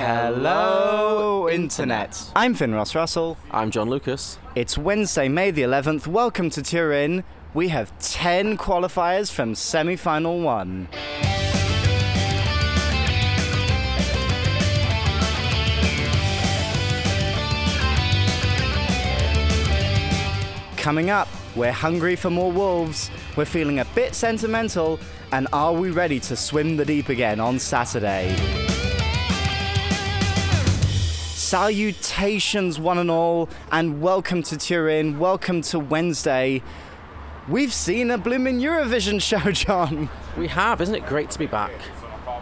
Hello, Internet. I'm Finn Ross Russell. I'm John Lucas. It's Wednesday, May the 11th. Welcome to Turin. We have 10 qualifiers from semi final one. Coming up, we're hungry for more wolves, we're feeling a bit sentimental, and are we ready to swim the deep again on Saturday? Salutations, one and all, and welcome to Turin. Welcome to Wednesday. We've seen a blooming Eurovision show, John. We have, isn't it great to be back?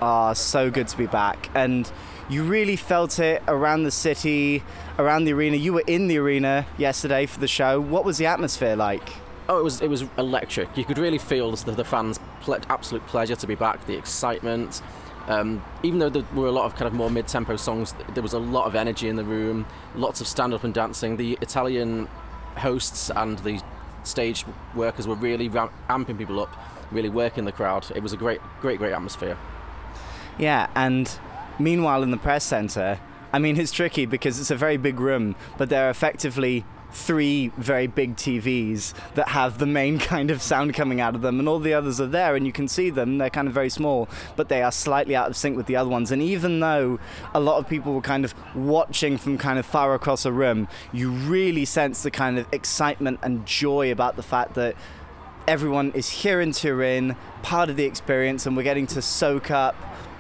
Ah, so good to be back. And you really felt it around the city, around the arena. You were in the arena yesterday for the show. What was the atmosphere like? Oh, it was it was electric. You could really feel the, the fans' ple- absolute pleasure to be back, the excitement. Um, even though there were a lot of kind of more mid-tempo songs, there was a lot of energy in the room, lots of stand-up and dancing. The Italian hosts and the stage workers were really ram- amping people up, really working the crowd. It was a great, great, great atmosphere. Yeah, and meanwhile in the press center, I mean, it's tricky because it's a very big room, but there are effectively three very big TVs that have the main kind of sound coming out of them, and all the others are there, and you can see them. They're kind of very small, but they are slightly out of sync with the other ones. And even though a lot of people were kind of watching from kind of far across a room, you really sense the kind of excitement and joy about the fact that everyone is here in Turin, part of the experience, and we're getting to soak up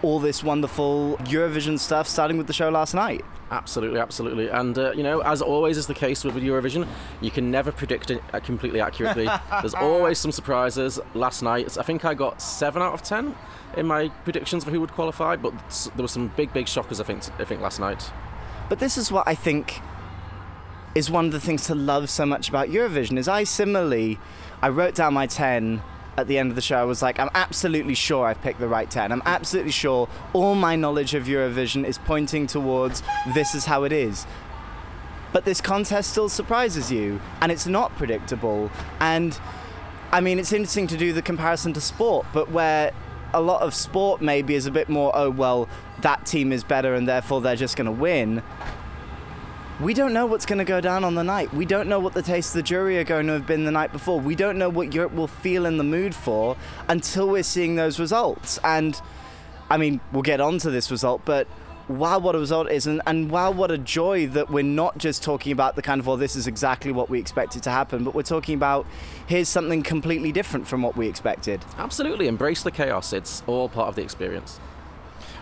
all this wonderful Eurovision stuff, starting with the show last night. Absolutely, absolutely. And, uh, you know, as always is the case with Eurovision, you can never predict it uh, completely accurately. There's always some surprises. Last night, I think I got 7 out of 10 in my predictions for who would qualify, but there were some big, big shockers, I think, I think last night. But this is what I think is one of the things to love so much about Eurovision is I similarly I wrote down my 10 at the end of the show I was like I'm absolutely sure I've picked the right 10 I'm absolutely sure all my knowledge of Eurovision is pointing towards this is how it is. But this contest still surprises you and it's not predictable. And I mean it's interesting to do the comparison to sport but where a lot of sport maybe is a bit more oh well that team is better and therefore they're just going to win we don't know what's going to go down on the night. We don't know what the taste of the jury are going to have been the night before. We don't know what Europe will feel in the mood for until we're seeing those results. And I mean, we'll get on to this result, but wow, what a result is, and, and wow, what a joy that we're not just talking about the kind of, well, this is exactly what we expected to happen, but we're talking about here's something completely different from what we expected. Absolutely, embrace the chaos. It's all part of the experience.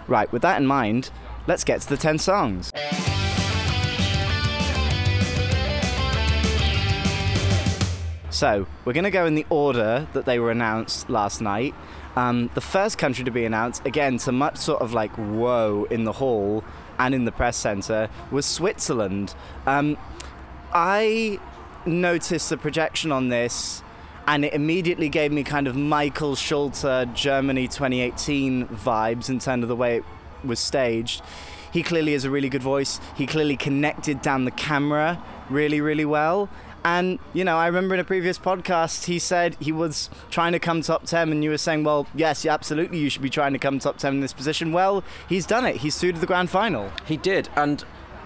Right, with that in mind, let's get to the 10 songs. So, we're going to go in the order that they were announced last night. Um, the first country to be announced, again, to much sort of like whoa in the hall and in the press centre, was Switzerland. Um, I noticed the projection on this, and it immediately gave me kind of Michael Schulte Germany 2018 vibes in terms of the way it was staged. He clearly has a really good voice. He clearly connected down the camera really, really well. And, you know, I remember in a previous podcast, he said he was trying to come top 10, and you were saying, well, yes, absolutely, you should be trying to come top 10 in this position. Well, he's done it. He's suited the grand final. He did. And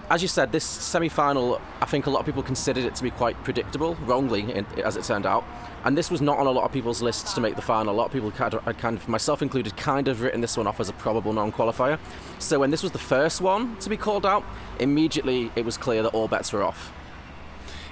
as you said, this semi final, I think a lot of people considered it to be quite predictable, wrongly, as it turned out. And this was not on a lot of people's lists to make the final. A lot of people had kind of, myself included, kind of written this one off as a probable non qualifier. So when this was the first one to be called out, immediately it was clear that all bets were off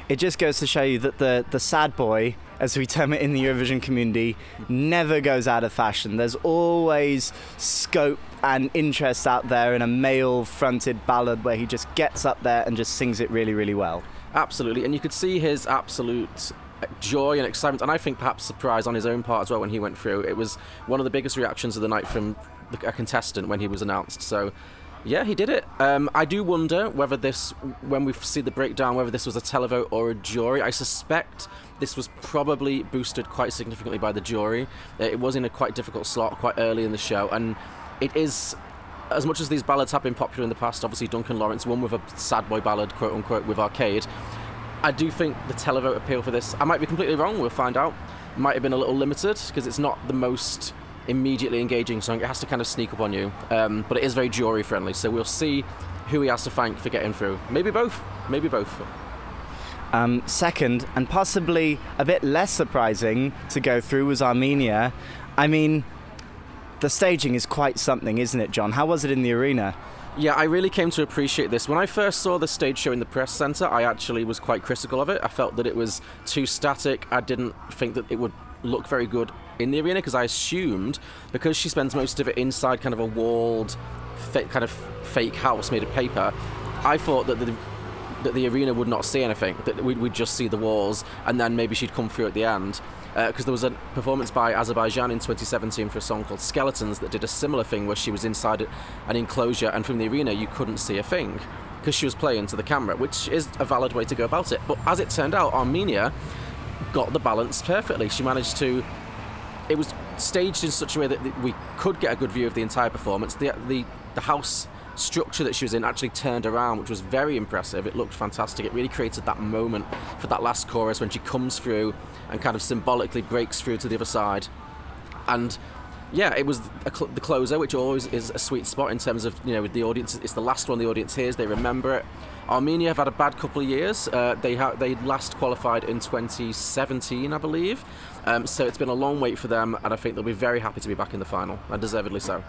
it just goes to show you that the, the sad boy, as we term it in the Eurovision community, never goes out of fashion. There's always scope and interest out there in a male fronted ballad where he just gets up there and just sings it really, really well. Absolutely, and you could see his absolute uh, joy and excitement, and I think perhaps surprise on his own part as well when he went through. It was one of the biggest reactions of the night from a contestant when he was announced. So yeah, he did it. Um, I do wonder whether this, when we see the breakdown, whether this was a televote or a jury. I suspect this was probably boosted quite significantly by the jury. Uh, it was in a quite difficult slot quite early in the show, and it is. As much as these ballads have been popular in the past, obviously Duncan Lawrence won with a sad boy ballad, quote unquote, with Arcade. I do think the televote appeal for this, I might be completely wrong, we'll find out, might have been a little limited because it's not the most immediately engaging song. It has to kind of sneak up on you, um, but it is very jury friendly. So we'll see who he has to thank for getting through. Maybe both. Maybe both. Um, second, and possibly a bit less surprising to go through, was Armenia. I mean, the staging is quite something, isn't it, John? How was it in the arena? Yeah, I really came to appreciate this. When I first saw the stage show in the press centre, I actually was quite critical of it. I felt that it was too static. I didn't think that it would look very good in the arena because I assumed because she spends most of it inside kind of a walled, kind of fake house made of paper. I thought that the that the arena would not see anything, that we'd, we'd just see the walls, and then maybe she'd come through at the end. Because uh, there was a performance by Azerbaijan in 2017 for a song called Skeletons that did a similar thing where she was inside an enclosure, and from the arena you couldn't see a thing because she was playing to the camera, which is a valid way to go about it. But as it turned out, Armenia got the balance perfectly. She managed to. It was staged in such a way that we could get a good view of the entire performance. The the the house structure that she was in actually turned around, which was very impressive. It looked fantastic. It really created that moment for that last chorus when she comes through and kind of symbolically breaks through to the other side. And yeah, it was cl- the closer, which always is a sweet spot in terms of you know with the audience. It's the last one the audience hears; they remember it. Armenia have had a bad couple of years. Uh, they ha- they last qualified in 2017, I believe. Um, so it's been a long wait for them, and I think they'll be very happy to be back in the final, and deservedly so.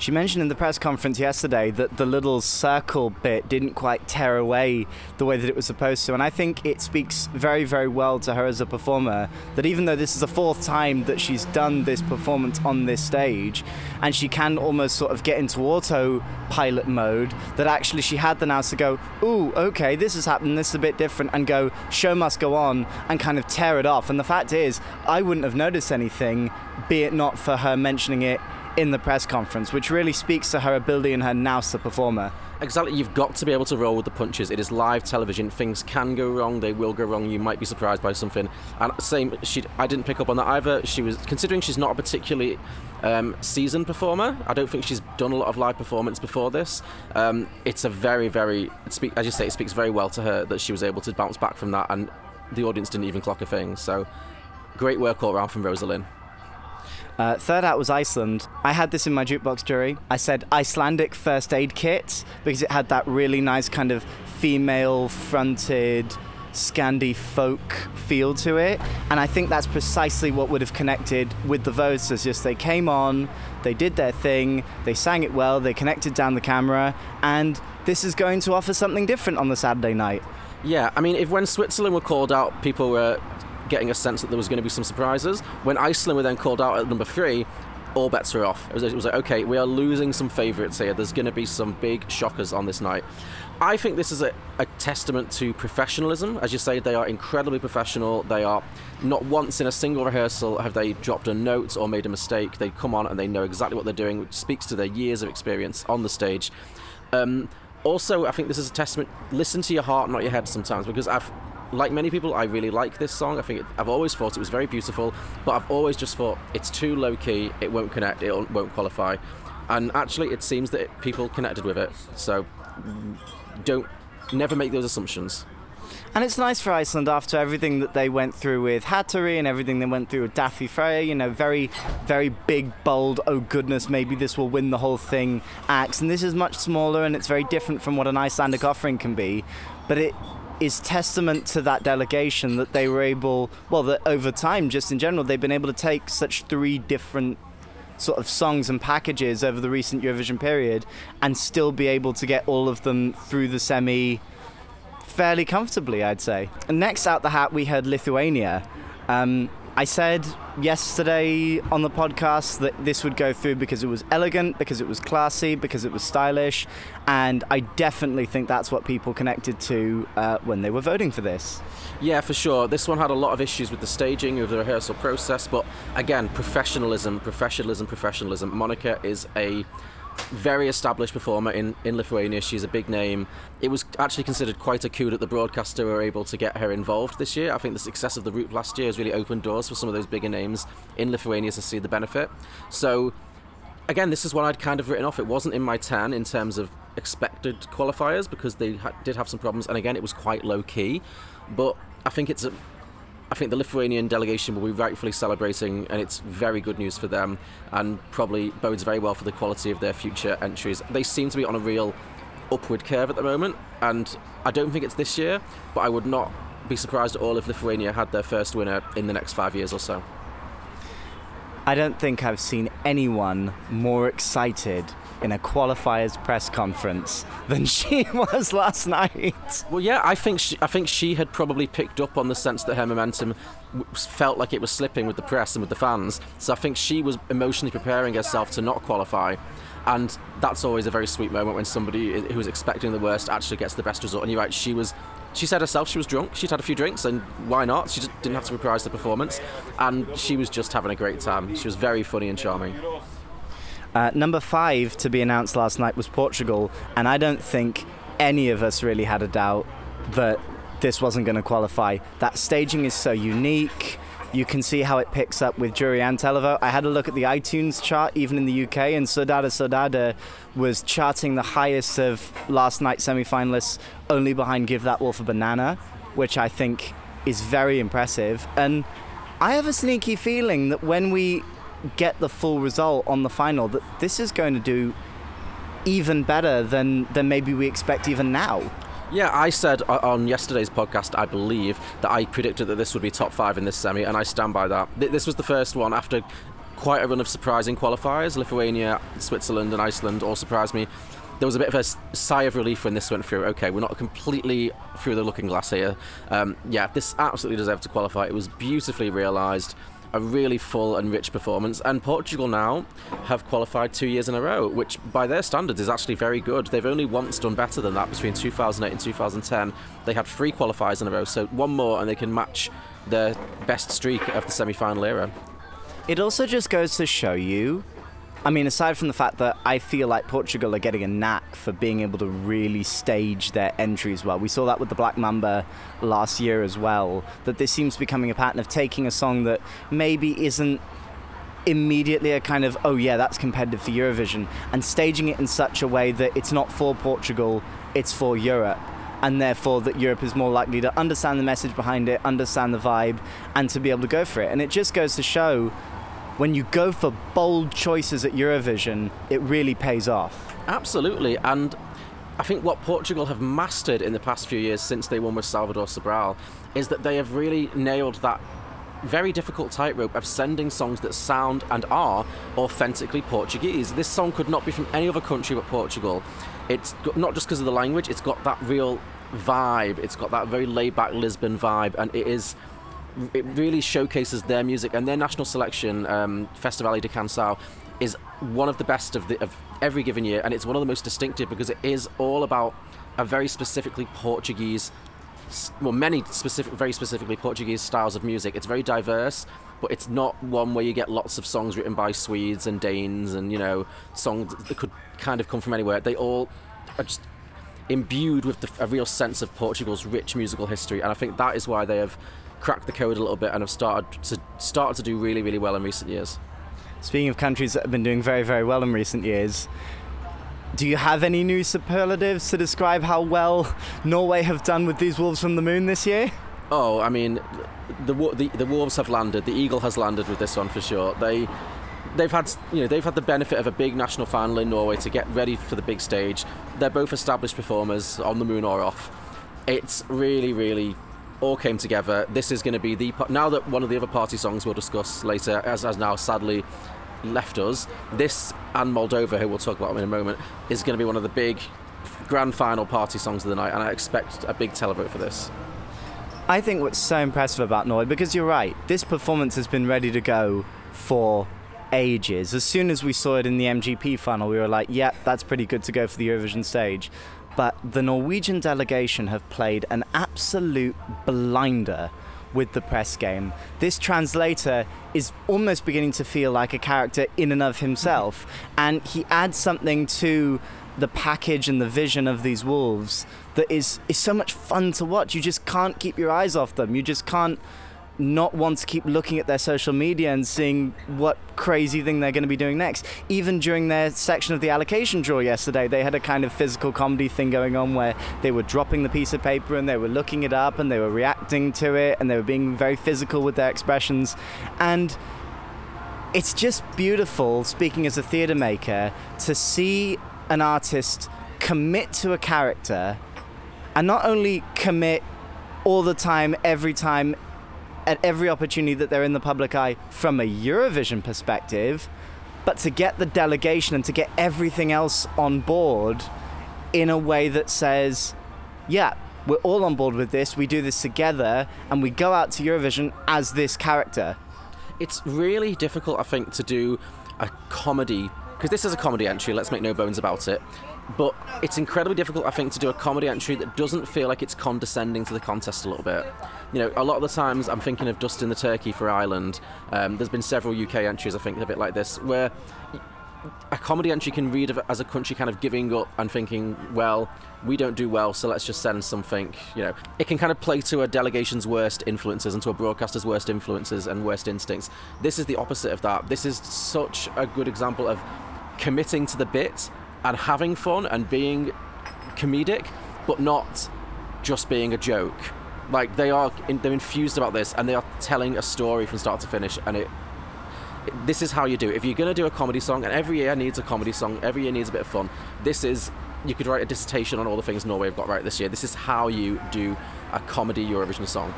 She mentioned in the press conference yesterday that the little circle bit didn't quite tear away the way that it was supposed to. And I think it speaks very, very well to her as a performer that even though this is the fourth time that she's done this performance on this stage, and she can almost sort of get into autopilot mode, that actually she had the nous to go, ooh, okay, this has happened, this is a bit different, and go, show must go on, and kind of tear it off. And the fact is, I wouldn't have noticed anything, be it not for her mentioning it in the press conference, which really speaks to her ability and her now nous, the performer. Exactly, you've got to be able to roll with the punches. It is live television. Things can go wrong. They will go wrong. You might be surprised by something. And same, she, I didn't pick up on that either. She was considering she's not a particularly um, seasoned performer. I don't think she's done a lot of live performance before this. Um, it's a very, very, speak, as you say, it speaks very well to her that she was able to bounce back from that, and the audience didn't even clock a thing. So, great work all around from Rosa Linn. Uh, third out was Iceland. I had this in my jukebox jury. I said Icelandic first aid kit because it had that really nice kind of female fronted Scandi folk feel to it. And I think that's precisely what would have connected with the voters. Just they came on, they did their thing, they sang it well, they connected down the camera, and this is going to offer something different on the Saturday night. Yeah, I mean, if when Switzerland were called out, people were getting a sense that there was going to be some surprises. When Iceland were then called out at number three, all bets were off. It was, it was like, okay, we are losing some favourites here. There's going to be some big shockers on this night. I think this is a, a, testament to professionalism. As you say, they are incredibly professional. They are not once in a single rehearsal have they dropped a note or made a mistake. They come on and they know exactly what they're doing, which speaks to their years of experience on the stage. Um, also, I think this is a testament. Listen to your heart, not your head, sometimes, because I've like many people, I really like this song. I think it, I've always thought it was very beautiful, but I've always just thought it's too low key. It won't connect. It won't qualify. And actually, it seems that it, people connected with it. So don't never make those assumptions. And it's nice for Iceland after everything that they went through with Hatari and everything they went through with Daði Freyr, you know, very, very big, bold, oh goodness, maybe this will win the whole thing acts. And this is much smaller and it's very different from what an Icelandic offering can be. But it is testament to that delegation that they were able, well, that over time, just in general, they've been able to take such three different sort of songs and packages over the recent Eurovision period and still be able to get all of them through the semi fairly comfortably, I'd say. And next out the hat, we had Lithuania. Um, I said yesterday on the podcast that this would go through because it was elegant, because it was classy, because it was stylish, and I definitely think that's what people connected to uh, when they were voting for this. Yeah, for sure. This one had a lot of issues with the staging of the rehearsal process, but again, professionalism, professionalism, professionalism. Monika is a very established performer in, in Lithuania. She's a big name. It was actually considered quite a coup that the broadcaster were able to get her involved this year. I think the success of the Roop last year has really opened doors for some of those bigger names in Lithuania to see the benefit. So, again, this is what I'd kind of written off. It wasn't in my 10 in terms of expected qualifiers because they ha- did have some problems. And again, it was quite low key. But I think it's a I think the Lithuanian delegation will be rightfully celebrating, and it's very good news for them, and probably bodes very well for the quality of their future entries. They seem to be on a real upward curve at the moment, and I don't think it's this year, but I would not be surprised at all if Lithuania had their first winner in the next five years or so. I don't think I've seen anyone more excited in a qualifiers press conference than she was last night. Well, yeah, I think she, I think she had probably picked up on the sense that her momentum felt like it was slipping with the press and with the fans. So I think she was emotionally preparing herself to not qualify. And that's always a very sweet moment when somebody who's expecting the worst actually gets the best result. And you're right, she was she said herself she was drunk. She'd had a few drinks, and why not? She just didn't have to reprise the performance, and she was just having a great time. She was very funny and charming. Uh, number five to be announced last night was Portugal, and I don't think any of us really had a doubt that this wasn't going to qualify. That staging is so unique. You can see how it picks up with jury and televote. I had a look at the iTunes chart, even in the UK, and Saudade Saudade was charting the highest of last night's semi finalists, only behind Give That Wolf a Banana, which I think is very impressive. And I have a sneaky feeling that when we get the full result on the final, that this is going to do even better than, than maybe we expect even now. Yeah, I said on yesterday's podcast, I believe, that I predicted that this would be top five in this semi, and I stand by that. This was the first one after quite a run of surprising qualifiers. Lithuania, Switzerland, and Iceland all surprised me. There was a bit of a sigh of relief when this went through. Okay, we're not completely through the looking glass here. Um, yeah, this absolutely deserved to qualify. It was beautifully realised a really full and rich performance. And Portugal now have qualified two years in a row, which by their standards is actually very good. They've only once done better than that between 2008 and 2010. They had three qualifiers in a row, so one more and they can match their best streak of the semi final era. It also just goes to show you I mean, aside from the fact that I feel like Portugal are getting a knack for being able to really stage their entries well. We saw that with the Black Mamba last year as well. That this seems to be becoming a pattern of taking a song that maybe isn't immediately a kind of, oh yeah, that's competitive for Eurovision, and staging it in such a way that it's not for Portugal, it's for Europe. And therefore, that Europe is more likely to understand the message behind it, understand the vibe, and to be able to go for it. And it just goes to show when you go for bold choices at Eurovision, it really pays off. Absolutely. And I think what Portugal have mastered in the past few years since they won with Salvador Sobral is that they have really nailed that very difficult tightrope of sending songs that sound and are authentically Portuguese. This song could not be from any other country but Portugal. It's not just because of the language, it's got that real vibe, it's got that very laid back Lisbon vibe, and it is it really showcases their music and their national selection, um, Festival da Canção, is one of the best of, the, of every given year, and it's one of the most distinctive because it is all about a very specifically Portuguese, well, many specific, very specifically Portuguese styles of music. It's very diverse, but it's not one where you get lots of songs written by Swedes and Danes and you know songs that could kind of come from anywhere. They all are just imbued with the, a real sense of Portugal's rich musical history, and I think that is why they have cracked the code a little bit and have started to started to do really really well in recent years. Speaking of countries that have been doing very very well in recent years, do you have any new superlatives to describe how well Norway have done with these wolves from the moon this year? Oh, I mean, the the, the wolves have landed. The eagle has landed with this one for sure. They they've had you know they've had the benefit of a big national final in Norway to get ready for the big stage. They're both established performers on the moon or off. It's really really all came together. This is going to be the now that one of the other party songs we'll discuss later has, has now sadly left us. This and Moldova, who we'll talk about in a moment, is going to be one of the big grand final party songs of the night, and I expect a big televote for this. I think what's so impressive about Norway, because you're right, this performance has been ready to go for ages. As soon as we saw it in the MGP final, we were like, yep, yeah, that's pretty good to go for the Eurovision stage but the Norwegian delegation have played an absolute blinder with the press game. This translator is almost beginning to feel like a character in and of himself, and he adds something to the package and the vision of these wolves that is is so much fun to watch. You just can't keep your eyes off them. You just can't not want to keep looking at their social media and seeing what crazy thing they're going to be doing next. Even during their section of the allocation draw yesterday, they had a kind of physical comedy thing going on where they were dropping the piece of paper and they were looking it up and they were reacting to it and they were being very physical with their expressions. And it's just beautiful, speaking as a theatre maker, to see an artist commit to a character and not only commit all the time, every time, at every opportunity that they're in the public eye from a Eurovision perspective, but to get the delegation and to get everything else on board in a way that says, yeah, we're all on board with this, we do this together, and we go out to Eurovision as this character. It's really difficult, I think, to do a comedy because this is a comedy entry. Let's make no bones about it. But it's incredibly difficult, I think, to do a comedy entry that doesn't feel like it's condescending to the contest a little bit. You know, a lot of the times I'm thinking of Dustin the Turkey for Ireland. Um, there's been several UK entries, I think, a bit like this, where a comedy entry can read as a country kind of giving up and thinking, well, we don't do well, so let's just send something. You know, it can kind of play to a delegation's worst influences and to a broadcaster's worst influences and worst instincts. This is the opposite of that. This is such a good example of committing to the bit and having fun and being comedic, but not just being a joke. Like they are, they're infused about this, and they are telling a story from start to finish, and it this is how you do it. If you're going to do a comedy song, and every year needs a comedy song, every year needs a bit of fun, this is, you could write a dissertation on all the things Norway have got right this year. This is how you do a comedy Eurovision song.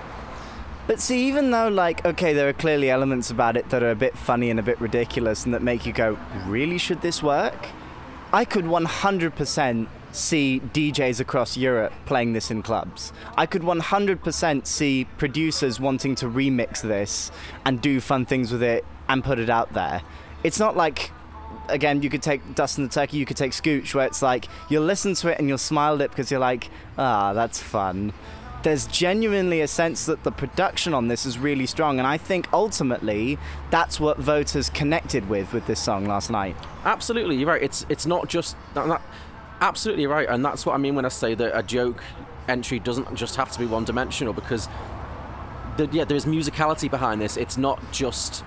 But see, even though, like, okay, there are clearly elements about it that are a bit funny and a bit ridiculous and that make you go, really, should this work? I could 100% see DJs across Europe playing this in clubs. I could 100% see producers wanting to remix this and do fun things with it and put it out there. It's not like again, you could take Dustin the Turkey, you could take Scooch, where it's like you'll listen to it and you'll smile at it because you're like, ah, that's fun. There's genuinely a sense that the production on this is really strong, and I think ultimately that's what voters connected with with this song last night. Absolutely, you're right. It's it's not just that, that absolutely right, and that's what I mean when I say that a joke entry doesn't just have to be one-dimensional because the, yeah, there is musicality behind this. It's not just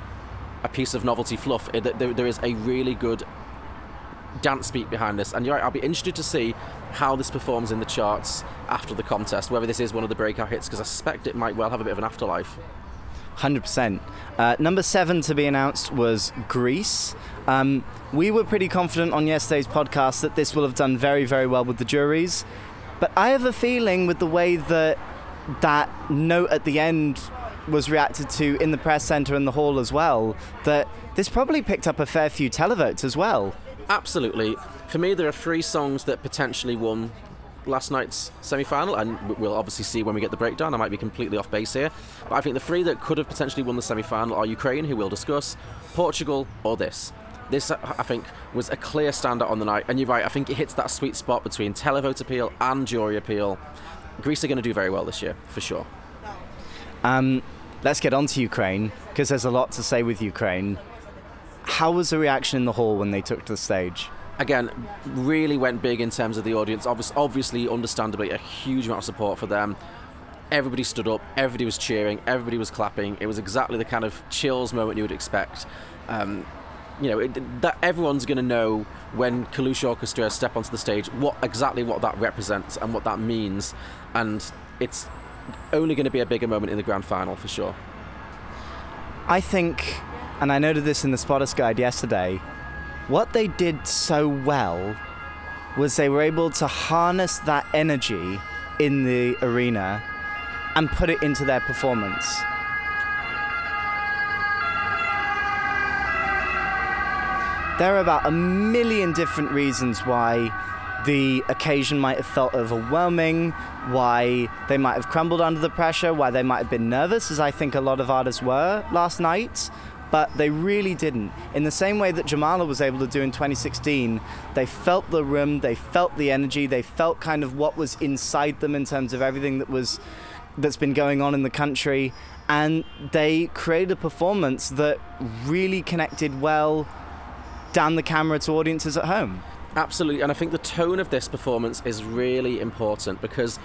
a piece of novelty fluff. It, there, there is a really good dance beat behind this. And you're right, I'll be interested to see how this performs in the charts after the contest, whether this is one of the breakout hits, because I suspect it might well have a bit of an afterlife. 100%. Uh, number seven to be announced was Greece. Um, we were pretty confident on yesterday's podcast that this will have done very, very well with the juries. But I have a feeling with the way that that note at the end was reacted to in the press centre and the hall as well, that this probably picked up a fair few televotes as well. Absolutely. For me, there are three songs that potentially won last night's semi-final, and we'll obviously see when we get the breakdown. I might be completely off base here, but I think the three that could have potentially won the semi-final are Ukraine, who we'll discuss, Portugal, or this. This, I think, was a clear standout on the night, and you're right. I think it hits that sweet spot between televote appeal and jury appeal. Greece are going to do very well this year, for sure. Um, let's get on to Ukraine because there's a lot to say with Ukraine. How was the reaction in the hall when they took to the stage? Again, really went big in terms of the audience. Obviously, understandably, a huge amount of support for them. Everybody stood up, everybody was cheering, everybody was clapping. It was exactly the kind of chills moment you would expect. Um, you know, it, that everyone's going to know when Kalush Orchestra step onto the stage what exactly what that represents and what that means, and it's only going to be a bigger moment in the grand final for sure. I think, and I noted this in the Spotters Guide yesterday, what they did so well was they were able to harness that energy in the arena and put it into their performance. There are about a million different reasons why the occasion might have felt overwhelming, why they might have crumbled under the pressure, why they might have been nervous, as I think a lot of artists were last night. But they really didn't. In the same way that Jamala was able to do in 2016, they felt the room, they felt the energy, they felt kind of what was inside them in terms of everything that was that's been going on in the country, and they created a performance that really connected well down the camera to audiences at home. Absolutely, and I think the tone of this performance is really important because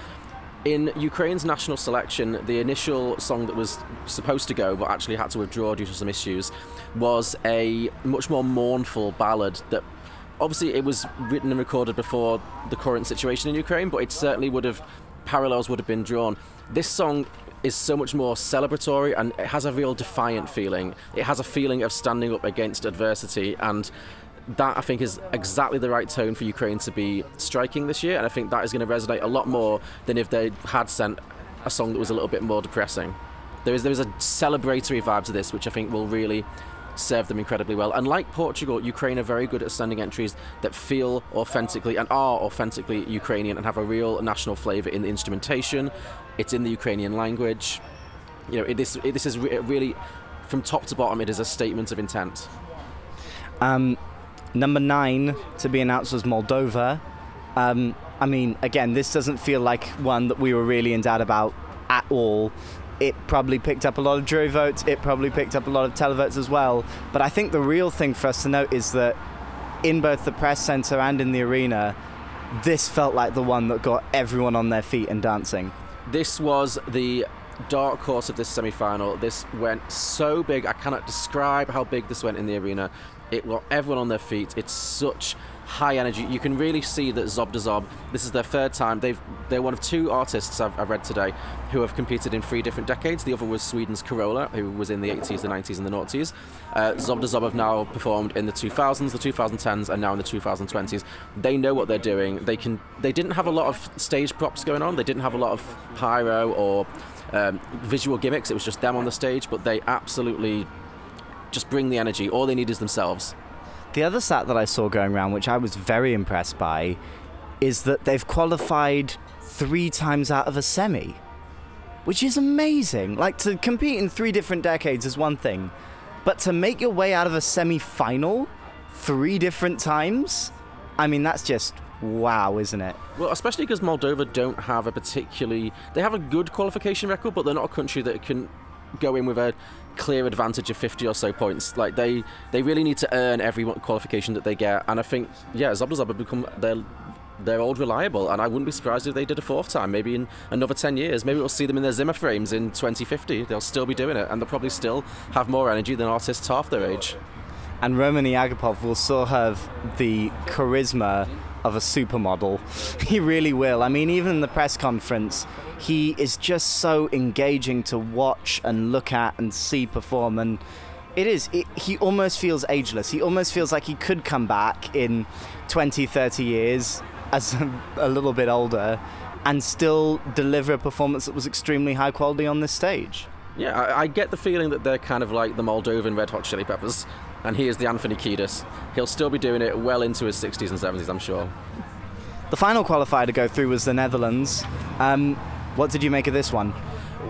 In Ukraine's national selection, the initial song that was supposed to go, but actually had to withdraw due to some issues, was a much more mournful ballad that obviously it was written and recorded before the current situation in Ukraine, but it certainly would have parallels would have been drawn. This song is so much more celebratory and it has a real defiant feeling. It has a feeling of standing up against adversity and that I think is exactly the right tone for Ukraine to be striking this year, and I think that is going to resonate a lot more than if they had sent a song that was a little bit more depressing. There is there is a celebratory vibe to this, which I think will really serve them incredibly well. And like Portugal, Ukraine are very good at sending entries that feel authentically and are authentically Ukrainian and have a real national flavour in the instrumentation. It's in the Ukrainian language. You know, it, this it, this is re- really from top to bottom. It is a statement of intent. Um, number nine to be announced was Moldova. Um, I mean, again, this doesn't feel like one that we were really in doubt about at all. It probably picked up a lot of jury votes. It probably picked up a lot of televotes as well. But I think the real thing for us to note is that in both the press center and in the arena, this felt like the one that got everyone on their feet and dancing. This was the dark horse of this semi-final. This went so big. I cannot describe how big this went in the arena. It got everyone on their feet. It's such high energy. You can really see that Zob Zdob și Zdub. This is their third time. They've they're one of two artists I've, I've, read today who have competed in three different decades. The other was Sweden's Carola, who was in the 80s, the 90s, and the noughties. Uh, Zdob și Zdub have now performed in the 2000s, the 2010s, and now in the 2020s. They know what they're doing. They can. They didn't have a lot of stage props going on. They didn't have a lot of pyro or um, visual gimmicks. It was just them on the stage, but they absolutely just bring the energy. All they need is themselves. The other stat that I saw going around, which I was very impressed by, is that they've qualified three times out of a semi, which is amazing. Like to compete in three different decades is one thing, but to make your way out of a semi final three different times, I mean, that's just wow, isn't it? Well, especially because Moldova don't have a particularly. They have a good qualification record, but they're not a country that can go in with a clear advantage of 50 or so points. Like they they really need to earn every qualification that they get, and I think yeah, Zobda have become their they're old reliable, and I wouldn't be surprised if they did a fourth time. Maybe in another 10 years. Maybe we'll see them in their Zimmer frames in 2050. They'll still be doing it, and they'll probably still have more energy than artists half their age. And Roman Iagupov will still have the charisma of a supermodel. He really will. I mean, even in the press conference, he is just so engaging to watch and look at and see perform. And it is, it, he almost feels ageless. He almost feels like he could come back in 20, 30 years as a, a little bit older and still deliver a performance that was extremely high quality on this stage. Yeah, I, I, get the feeling that they're kind of like the Moldovan Red Hot Chili Peppers and he is the Anthony Kiedis. He'll still be doing it well into his 60s and 70s, I'm sure. The final qualifier to go through was the Netherlands. Um, what did you make of this one?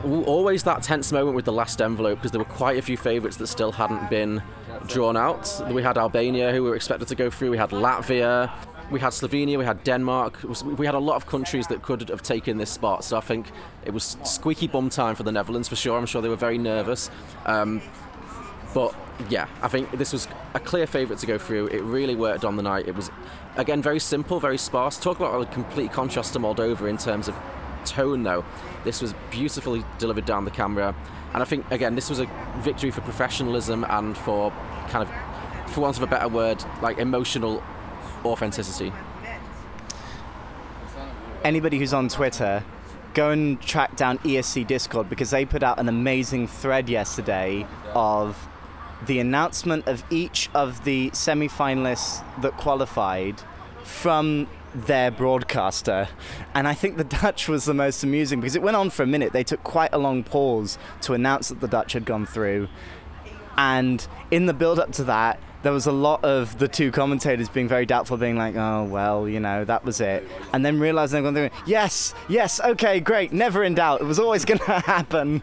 Always that tense moment with the last envelope because there were quite a few favourites that still hadn't been drawn out. We had Albania, who we were expected to go through. We had Latvia. We had Slovenia. We had Denmark. We had a lot of countries that could have taken this spot. So I think it was squeaky bum time for the Netherlands for sure. I'm sure they were very nervous. Um, but yeah, I think this was a clear favourite to go through. It really worked on the night. It was, again, very simple, very sparse. Talk about a complete contrast to Moldova in terms of tone, though. This was beautifully delivered down the camera. And I think, again, this was a victory for professionalism and for kind of, for want of a better word, like emotional authenticity. Anybody who's on Twitter, go and track down ESC Discord because they put out an amazing thread yesterday of the announcement of each of the semi finalists that qualified from their broadcaster. And I think the Dutch was the most amusing because it went on for a minute. They took quite a long pause to announce that the Dutch had gone through. And in the build up to that, there was a lot of the two commentators being very doubtful, being like, "Oh well, you know, that was it," and then realizing they're going, "Yes, yes, okay, great, never in doubt. It was always going to happen."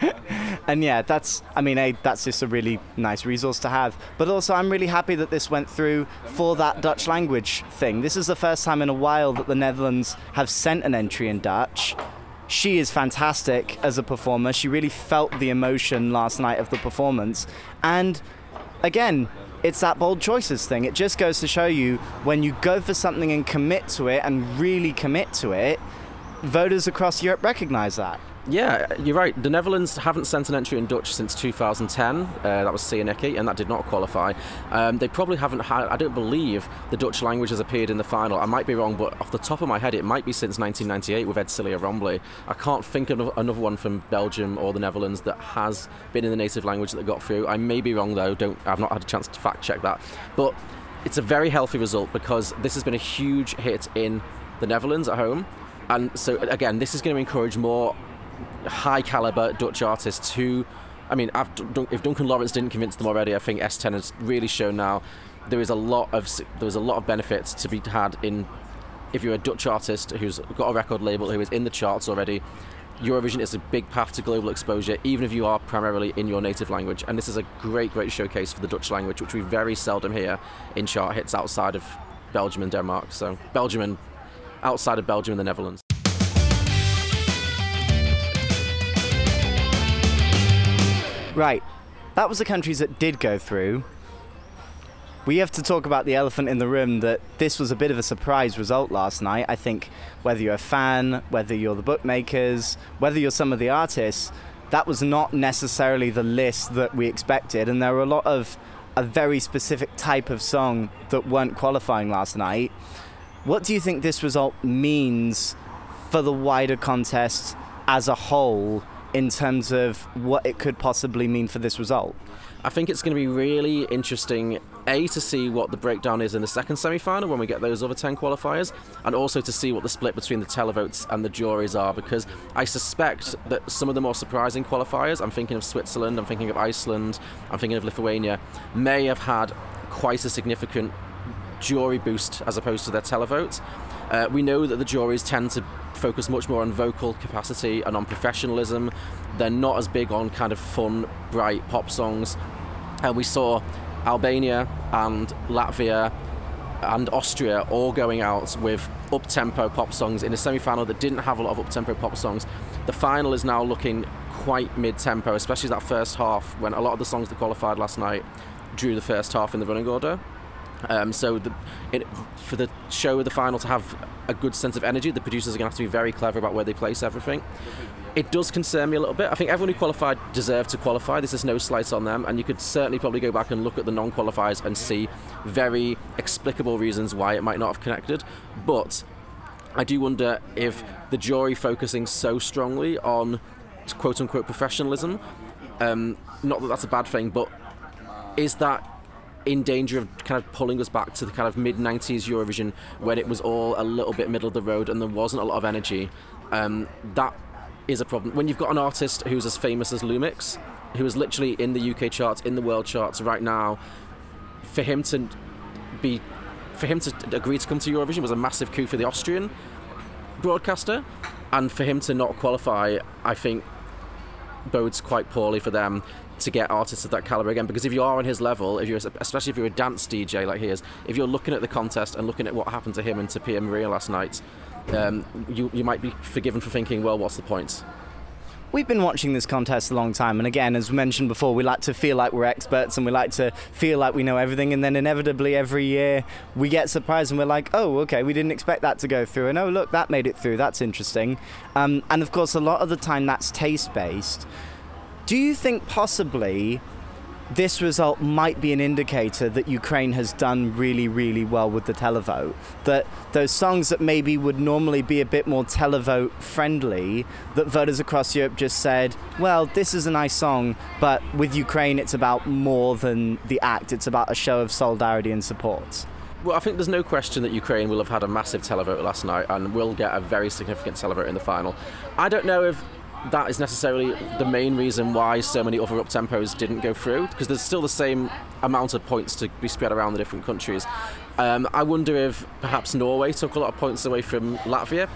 and yeah, that's, I mean, a, that's just a really nice resource to have. But also, I'm really happy that this went through for that Dutch language thing. This is the first time in a while that the Netherlands have sent an entry in Dutch she is fantastic as a performer. She really felt the emotion last night of the performance. And again, it's that bold choices thing. It just goes to show you when you go for something and commit to it and really commit to it, voters across Europe recognise that. Yeah, you're right. The Netherlands haven't sent an entry in Dutch since 2010. Uh, that was Sieneke, and that did not qualify. Um, they probably haven't had, I don't believe the Dutch language has appeared in the final. I might be wrong, but off the top of my head, it might be since 1998 with Edsilia Rombley. I can't think of another one from Belgium or the Netherlands that has been in the native language that got through. I may be wrong, though. Don't, I've not had a chance to fact check that. But it's a very healthy result because this has been a huge hit in the Netherlands at home. And so, again, this is going to encourage more high caliber Dutch artists who, I mean, if Duncan Lawrence didn't convince them already, I think S10 has really shown now there is a lot of there is a lot of benefits to be had in if you're a Dutch artist who's got a record label who is in the charts already. Eurovision is a big path to global exposure, even if you are primarily in your native language. And this is a great, great showcase for the Dutch language, which we very seldom hear in chart hits outside of Belgium and Denmark. So Belgium and outside of Belgium and the Netherlands. Right, that was the countries that did go through. We have to talk about the elephant in the room that this was a bit of a surprise result last night. I think whether you're a fan, whether you're the bookmakers, whether you're some of the artists, that was not necessarily the list that we expected. And there were a lot of a very specific type of song that weren't qualifying last night. What do you think this result means for the wider contest as a whole in terms of what it could possibly mean for this result? I think it's going to be really interesting, A, to see what the breakdown is in the second semi final when we get those other 10 qualifiers, and also to see what the split between the televotes and the juries are, because I suspect that some of the more surprising qualifiers, I'm thinking of Switzerland, I'm thinking of Iceland, I'm thinking of Lithuania, may have had quite a significant jury boost as opposed to their televotes. Uh, we know that the juries tend to focus much more on vocal capacity and on professionalism. They're not as big on kind of fun, bright pop songs. And we saw Albania and Latvia and Austria all going out with up tempo pop songs in a semi final that didn't have a lot of up tempo pop songs. The final is now looking quite mid tempo, especially that first half when a lot of the songs that qualified last night drew the first half in the running order. Um, so the, it, for the show of the final to have a good sense of energy, the producers are going to have to be very clever about where they place everything. It does concern me a little bit. I think everyone who qualified deserved to qualify. This is no slight on them, and you could certainly probably go back and look at the non-qualifiers and see very explicable reasons why it might not have connected. But I do wonder if the jury focusing so strongly on quote unquote professionalism, um, not that that's a bad thing, but is that in danger of kind of pulling us back to the kind of mid 90s Eurovision when it was all a little bit middle of the road and there wasn't a lot of energy. Um, that is a problem. When you've got an artist who's as famous as Lumix, who is literally in the UK charts, in the world charts right now, for him to be, for him to agree to come to Eurovision was a massive coup for the Austrian broadcaster, and for him to not qualify, I think bodes quite poorly for them to get artists of that caliber again. Because if you are on his level, if you're especially if you're a dance DJ like he is, if you're looking at the contest and looking at what happened to him and to Pia Maria last night, um, you you might be forgiven for thinking, well, what's the point? We've been watching this contest a long time, and again, as mentioned before, we like to feel like we're experts and we like to feel like we know everything, and then inevitably every year we get surprised and we're like, oh, okay, we didn't expect that to go through, and oh, look, that made it through, that's interesting. Um, and of course, a lot of the time that's taste based. Do you think possibly this result might be an indicator that Ukraine has done really, really well with the televote. That those songs that maybe would normally be a bit more televote friendly, that voters across Europe just said, well, this is a nice song, but with Ukraine, it's about more than the act, it's about a show of solidarity and support. Well, I think there's no question that Ukraine will have had a massive televote last night and will get a very significant televote in the final. I don't know if that is necessarily the main reason why so many other up tempos didn't go through because there's still the same amount of points to be spread around the different countries. Um, I wonder if perhaps Norway took a lot of points away from Latvia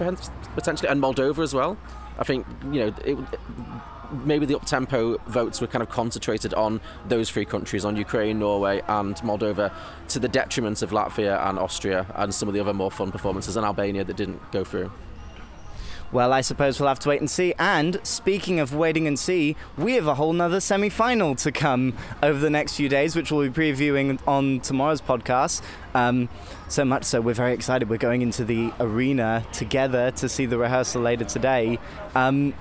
potentially and Moldova as well. I think you know it, maybe the up tempo votes were kind of concentrated on those three countries, on Ukraine, Norway, and Moldova, to the detriment of Latvia and Austria and some of the other more fun performances and Albania that didn't go through. Well, I suppose we'll have to wait and see. And speaking of waiting and see, we have a whole nother semi final to come over the next few days, which we'll be previewing on tomorrow's podcast. Um, so much so, we're very excited. We're going into the arena together to see the rehearsal later today. Um,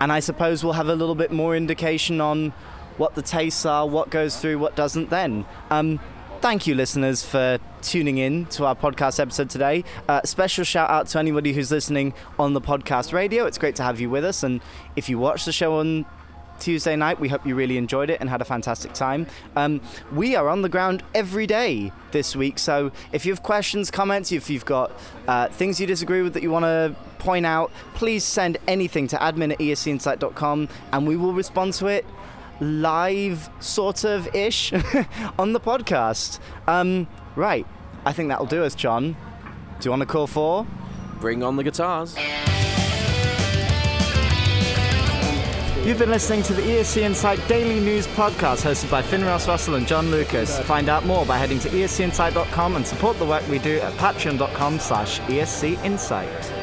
and I suppose we'll have a little bit more indication on what the tastes are, what goes through, what doesn't then. Um, thank you, listeners, for tuning in to our podcast episode today. Uh, special shout out to anybody who's listening on the podcast radio. It's great to have you with us. And if you watch the show on Tuesday night. We hope you really enjoyed it and had a fantastic time. Um, we are on the ground every day this week, so if you have questions, comments, if you've got uh, things you disagree with that you want to point out, please send anything to admin at escinsight.com and we will respond to it live, sort of ish, on the podcast. Um, right, I think that'll do us, John. Do you want to call for? Bring on the guitars. You've been listening to the ESC Insight Daily News Podcast hosted by Finn Ross Russell and John Lucas. Find out more by heading to escinsight.com and support the work we do at patreon.com slash escinsight.